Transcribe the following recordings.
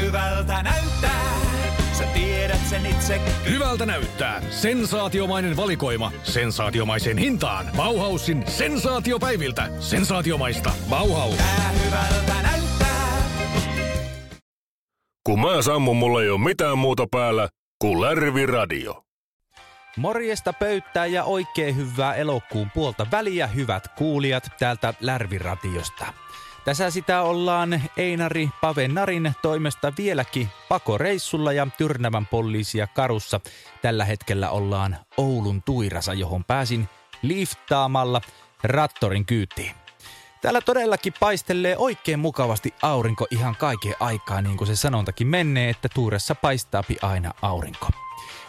hyvältä näyttää. Sä tiedät sen itse. Hyvältä näyttää. Sensaatiomainen valikoima. Sensaatiomaiseen hintaan. Bauhausin sensaatiopäiviltä. Sensaatiomaista. Bauhaus. Tää hyvältä näyttää. Kun mä sammun, mulla ei ole mitään muuta päällä kuin Lärvi Radio. Morjesta pöyttää ja oikein hyvää elokuun puolta väliä, hyvät kuulijat täältä Lärviratiosta. Tässä sitä ollaan Einari Pavenarin toimesta vieläkin pakoreissulla ja Tyrnävän poliisia karussa. Tällä hetkellä ollaan Oulun tuirasa, johon pääsin liftaamalla rattorin kyytiin. Täällä todellakin paistelee oikein mukavasti aurinko ihan kaiken aikaa, niin kuin se sanontakin menee, että tuuressa paistaapi aina aurinko.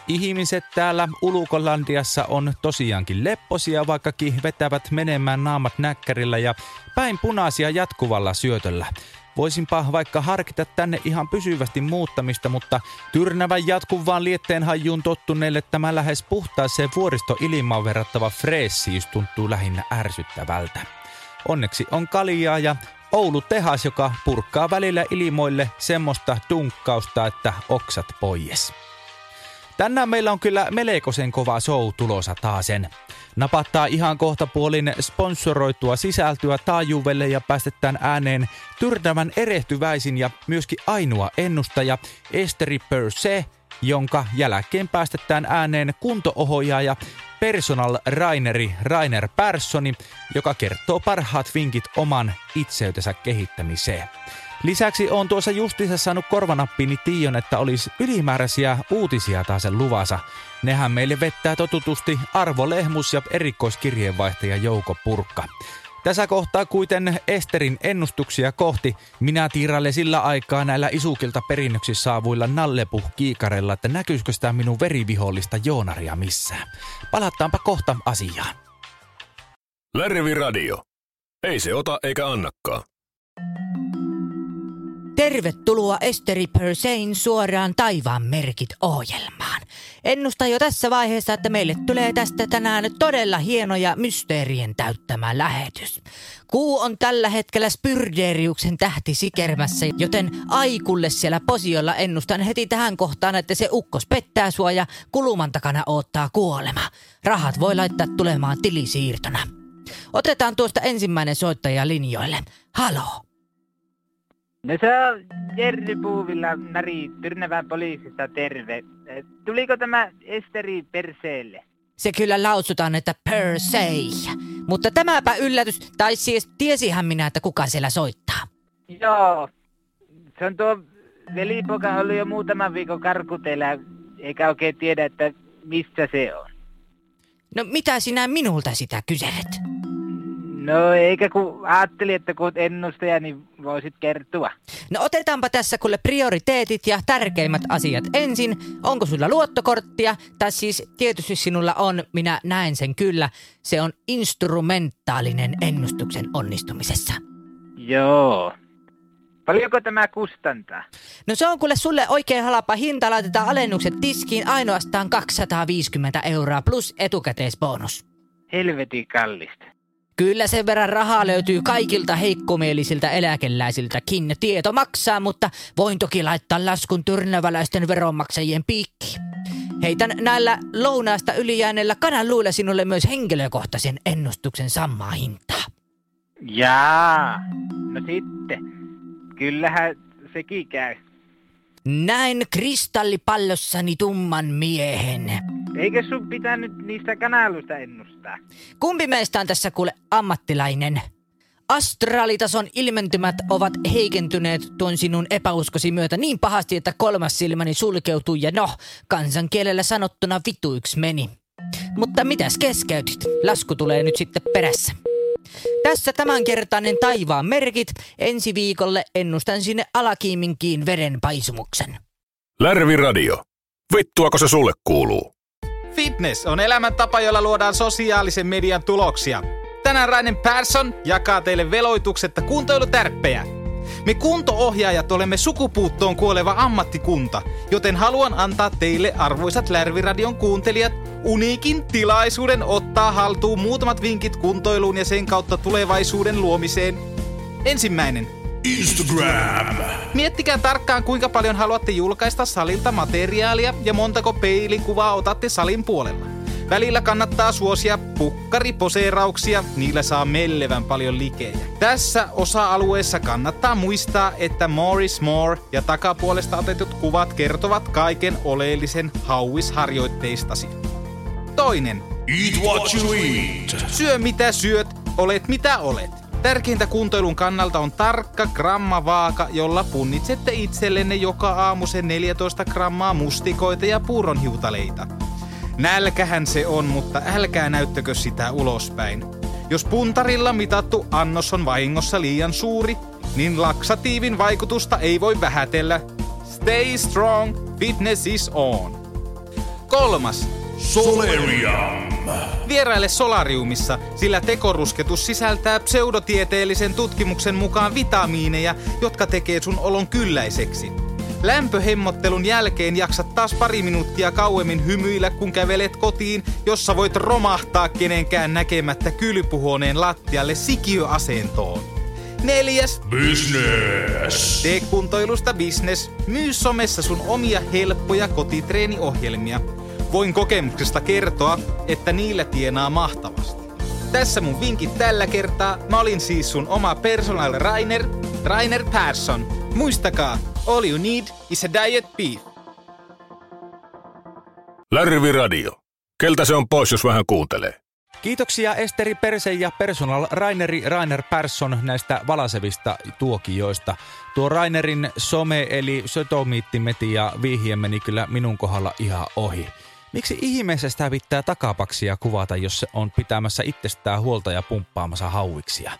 Ihmiset täällä Ulukolandiassa on tosiaankin lepposia, vaikkakin vetävät menemään naamat näkkärillä ja päin punaisia jatkuvalla syötöllä. Voisinpa vaikka harkita tänne ihan pysyvästi muuttamista, mutta tyrnävän jatkuvaan lietteen hajuun tottuneille tämä lähes puhtaaseen vuoristoilmaan verrattava freessiys tuntuu lähinnä ärsyttävältä. Onneksi on kaljaa ja Oulu tehas, joka purkkaa välillä ilmoille semmoista tunkkausta, että oksat pois. Tänään meillä on kyllä melkoisen kova show tulossa taasen. Napattaa ihan kohta puolin sponsoroitua sisältöä taajuudelle ja päästetään ääneen tyrnävän erehtyväisin ja myöskin ainoa ennustaja Esteri Perse, jonka jälkeen päästetään ääneen kuntoohjaaja personal Raineri Rainer Perssoni, joka kertoo parhaat vinkit oman itseytensä kehittämiseen. Lisäksi on tuossa justiinsa saanut korvanappiini Tion, että olisi ylimääräisiä uutisia taas sen luvassa. Nehän meille vettää totutusti Arvo Lehmus ja erikoiskirjeenvaihtaja Jouko Purkka. Tässä kohtaa kuiten Esterin ennustuksia kohti. Minä tiiralle sillä aikaa näillä isukilta perinnöksi saavuilla nallepuh kiikareilla, että näkyisikö sitä minun verivihollista Joonaria missään. Palataanpa kohta asiaan. Lärvi Radio. Ei se ota eikä annakaan. Tervetuloa Esteri Persein suoraan taivaan merkit ohjelmaan. Ennustan jo tässä vaiheessa, että meille tulee tästä tänään todella hieno ja mysteerien täyttämä lähetys. Kuu on tällä hetkellä Spyrderiuksen tähti sikermässä, joten aikulle siellä posiolla ennustan heti tähän kohtaan, että se ukkos pettää sua ja kuluman takana odottaa kuolema. Rahat voi laittaa tulemaan tilisiirtona. Otetaan tuosta ensimmäinen soittaja linjoille. Haloo. No se on Jerry Puuvilla, Nari Tyrnävän poliisista terve. Tuliko tämä Esteri Perseelle? Se kyllä lausutaan, että per se. Mutta tämäpä yllätys, tai siis tiesihän minä, että kuka siellä soittaa. Joo. Se on tuo velipoka ollut jo muutaman viikon karkuteella, eikä oikein tiedä, että missä se on. No mitä sinä minulta sitä kyselet? No eikä kun ajattelin, että kun ennustaja, niin voisit kertoa. No otetaanpa tässä kuule prioriteetit ja tärkeimmät asiat ensin. Onko sulla luottokorttia? Tai siis tietysti sinulla on, minä näen sen kyllä. Se on instrumentaalinen ennustuksen onnistumisessa. Joo. Paljonko tämä kustantaa? No se on kuule sulle oikein halpa hinta. Laitetaan alennukset tiskiin ainoastaan 250 euroa plus etukäteisbonus. Helvetin kallista. Kyllä sen verran rahaa löytyy kaikilta heikkomielisiltä eläkeläisiltäkin. Tieto maksaa, mutta voin toki laittaa laskun tyrnäväläisten veronmaksajien piikkiin. Heitän näillä lounaasta ylijääneillä kananluilla sinulle myös henkilökohtaisen ennustuksen samaa hintaa. Jaa. No sitten. Kyllähän sekin käy. Näin kristallipallossani tumman miehen. Eikö sun pitänyt niistä kanaluista ennustaa? Kumpi meistä on tässä kuule ammattilainen? Astraalitason ilmentymät ovat heikentyneet tuon sinun epäuskosi myötä niin pahasti, että kolmas silmäni sulkeutui ja no, kansankielellä sanottuna vituiksi meni. Mutta mitäs keskeytit? Lasku tulee nyt sitten perässä. Tässä tämänkertainen taivaan merkit. Ensi viikolle ennustan sinne alakiiminkiin verenpaisumuksen. Lärvi Radio. Vittuako se sulle kuuluu? Fitness on elämäntapa, jolla luodaan sosiaalisen median tuloksia. Tänään Rainen Persson jakaa teille veloituksetta kuntoilutärppejä. Me kuntoohjaajat olemme sukupuuttoon kuoleva ammattikunta, joten haluan antaa teille arvoisat Lärviradion kuuntelijat uniikin tilaisuuden ottaa haltuun muutamat vinkit kuntoiluun ja sen kautta tulevaisuuden luomiseen. Ensimmäinen. Instagram. Miettikää tarkkaan, kuinka paljon haluatte julkaista salilta materiaalia ja montako peilikuvaa otatte salin puolella. Välillä kannattaa suosia pukkariposeerauksia, niillä saa mellevän paljon likejä. Tässä osa-alueessa kannattaa muistaa, että Morris Moore ja takapuolesta otetut kuvat kertovat kaiken oleellisen hauisharjoitteistasi. Toinen. Eat what you eat. Syö mitä syöt, olet mitä olet. Tärkeintä kuntoilun kannalta on tarkka grammavaaka, jolla punnitsette itsellenne joka aamu sen 14 grammaa mustikoita ja puuronhiutaleita. Nälkähän se on, mutta älkää näyttäkö sitä ulospäin. Jos puntarilla mitattu annos on vahingossa liian suuri, niin laksatiivin vaikutusta ei voi vähätellä. Stay strong, fitness is on. Kolmas. Solarium. Vieraile solariumissa, sillä tekorusketus sisältää pseudotieteellisen tutkimuksen mukaan vitamiineja, jotka tekee sun olon kylläiseksi. Lämpöhemmottelun jälkeen jaksat taas pari minuuttia kauemmin hymyillä, kun kävelet kotiin, jossa voit romahtaa kenenkään näkemättä kylpyhuoneen lattialle sikiöasentoon. Neljäs. Business. Tee kuntoilusta business. Myy somessa sun omia helppoja kotitreeniohjelmia. Voin kokemuksesta kertoa, että niillä tienaa mahtavasti. Tässä mun vinkit tällä kertaa. Mä olin siis sun oma personal Rainer, Rainer Persson. Muistakaa, all you need is a diet beef. Lärvi Radio. Keltä se on pois, jos vähän kuuntelee? Kiitoksia Esteri Perse ja personal Raineri Rainer Persson näistä valasevista tuokioista. Tuo Rainerin some eli sötomiittimeti ja vihje meni kyllä minun kohdalla ihan ohi. Miksi ihmeessä sitä pitää takapaksia kuvata, jos se on pitämässä itsestään huolta ja pumppaamassa hauiksia?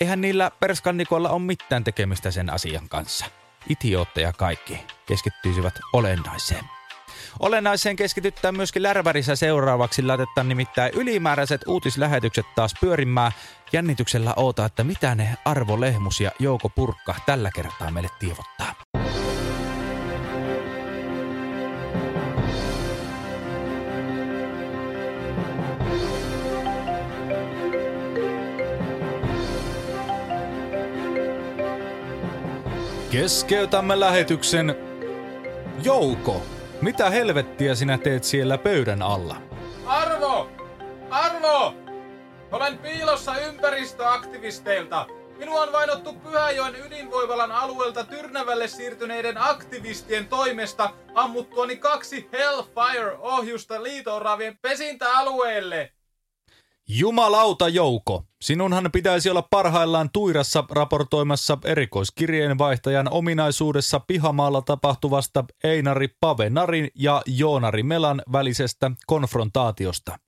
Eihän niillä perskannikoilla ole mitään tekemistä sen asian kanssa. Itiootteja kaikki keskittyisivät olennaiseen. Olennaiseen keskitytään myöskin Lärvärissä seuraavaksi. Laitetaan nimittäin ylimääräiset uutislähetykset taas pyörimään. Jännityksellä oota, että mitä ne Arvo Lehmus ja Jouko Purkka tällä kertaa meille tiivottaa. Keskeytämme lähetyksen. Jouko, mitä helvettiä sinä teet siellä pöydän alla? Arvo! Arvo! Olen piilossa ympäristöaktivisteilta. Minua on vainottu Pyhäjoen ydinvoivalan alueelta Tyrnävälle siirtyneiden aktivistien toimesta ammuttuani kaksi Hellfire-ohjusta liitooravien pesintäalueelle. Jumalauta Jouko, sinunhan pitäisi olla parhaillaan Tuirassa raportoimassa erikoiskirjeenvaihtajan ominaisuudessa pihamaalla tapahtuvasta Einari Pavenarin ja Joonari Melan välisestä konfrontaatiosta.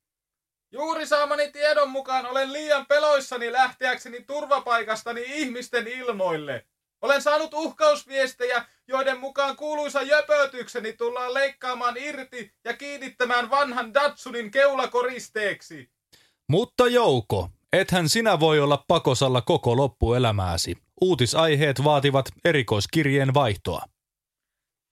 Juuri saamani tiedon mukaan olen liian peloissani lähteäkseni turvapaikastani ihmisten ilmoille. Olen saanut uhkausviestejä, joiden mukaan kuuluisa jöpötykseni tullaan leikkaamaan irti ja kiinnittämään vanhan Datsunin keulakoristeeksi. Mutta Jouko, ethän sinä voi olla pakosalla koko loppuelämääsi. Uutisaiheet vaativat erikoiskirjeen vaihtoa.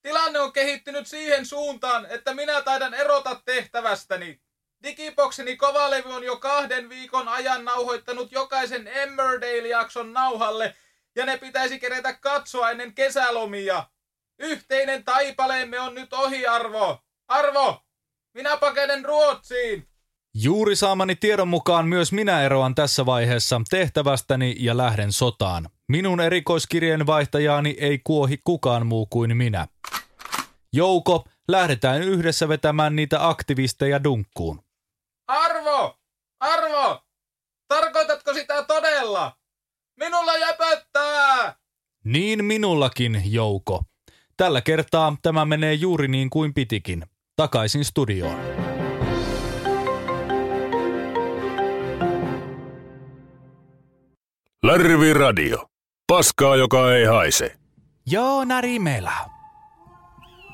Tilanne on kehittynyt siihen suuntaan, että minä taidan erota tehtävästäni. Digibokseni kovalevy on jo kahden viikon ajan nauhoittanut jokaisen Emmerdale-jakson nauhalle, ja ne pitäisi kerätä katsoa ennen kesälomia. Yhteinen taipaleemme on nyt ohi, Arvo. Arvo, minä pakenen Ruotsiin. Juuri saamani tiedon mukaan myös minä eroan tässä vaiheessa tehtävästäni ja lähden sotaan. Minun erikoiskirjeen vaihtajaani ei kuohi kukaan muu kuin minä. Jouko, lähdetään yhdessä vetämään niitä aktivisteja dunkkuun. Arvo! Arvo! Tarkoitatko sitä todella? Minulla jäpöttää! Niin minullakin, Jouko. Tällä kertaa tämä menee juuri niin kuin pitikin. Takaisin studioon. Lärvi Radio. Paskaa, joka ei haise. Joona Rimela.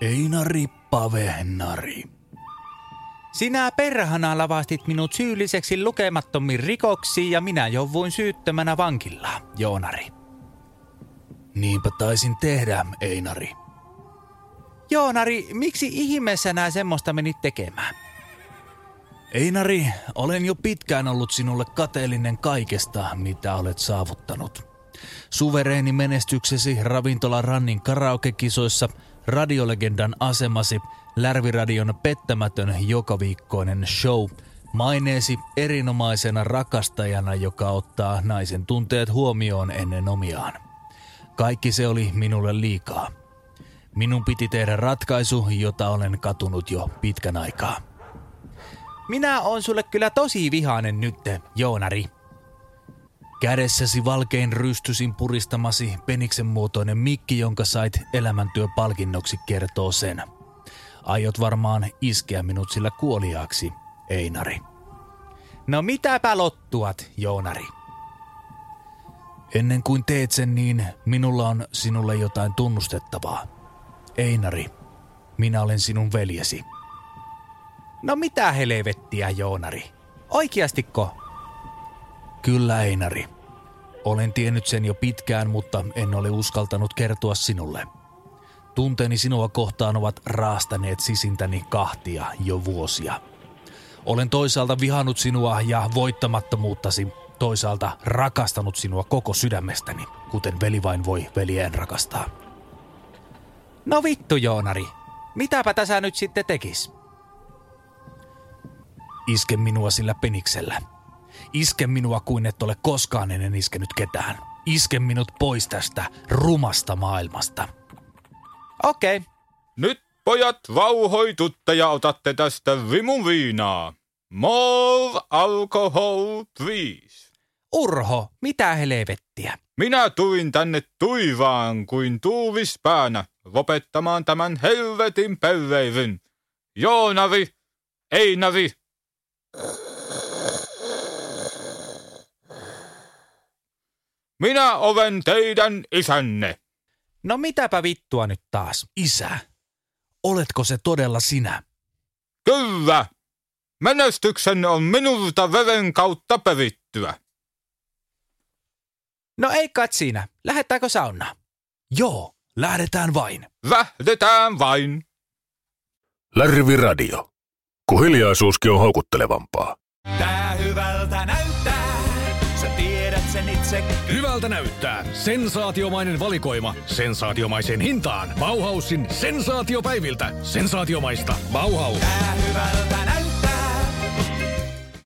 Einari Pavenari. Sinä perhana lavastit minut syylliseksi lukemattomiin rikoksiin ja minä jouduin syyttömänä vankillaan, Joonari. Niinpä taisin tehdä, Einari. Joonari, miksi ihmeessä nää semmoista menit tekemään? Einari, olen jo pitkään ollut sinulle kateellinen kaikesta, mitä olet saavuttanut. Suvereeni menestyksesi ravintola Rannin karaokekisoissa, radiolegendan asemasi, Lärviradion pettämätön jokaviikkoinen show, maineesi erinomaisena rakastajana, joka ottaa naisen tunteet huomioon ennen omiaan. Kaikki se oli minulle liikaa. Minun piti tehdä ratkaisu, jota olen katunut jo pitkän aikaa. Minä on sulle kyllä tosi vihainen nyt, Joonari. Kädessäsi valkein rystysin puristamasi peniksen muotoinen mikki, jonka sait elämäntyöpalkinnoksi, kertoo sen. Aiot varmaan iskeä minut sillä kuoliaaksi, Einari. No mitäpä lottuat, Joonari? Ennen kuin teet sen niin, minulla on sinulle jotain tunnustettavaa. Einari, minä olen sinun veljesi. No mitä helvettiä, Joonari? Oikeastiko? Kyllä, Einari. Olen tiennyt sen jo pitkään, mutta en ole uskaltanut kertoa sinulle. Tunteeni sinua kohtaan ovat raastaneet sisintäni kahtia jo vuosia. Olen toisaalta vihannut sinua ja voittamattomuuttasi, toisaalta rakastanut sinua koko sydämestäni, kuten veli vain voi veljeen rakastaa. No vittu, Joonari. Mitäpä tässä nyt sitten tekis? Iske minua sillä peniksellä. Iske minua kuin et ole koskaan ennen iskenyt ketään. Iske minut pois tästä rumasta maailmasta. Okei. Okay. Nyt pojat vauhoitutte ja otatte tästä vimun viinaa. More alcohol, please. Urho, mitä helvettiä? Minä tuin tänne tuivaan kuin tuuvispäänä lopettamaan tämän helvetin pelleivyn. Joonavi, Einavi. Minä olen teidän isänne. No mitäpä vittua nyt taas? Isä, oletko se todella sinä? Kyllä. Menestyksen on minulta veren kautta perittyä. No ei kat siinä. Lähettääkö sauna? Joo, lähdetään vain. Lähdetään vain. Lärvi Radio. Kun hiljaisuuskin on houkuttelevampaa. Tää hyvältä näyttää, sen itse. Hyvältä näyttää. Sensaatiomainen valikoima. Sensaatiomaiseen hintaan. Bauhausin sensaatiopäiviltä. Sensaatiomaista. Bauhaus. Tää hyvältä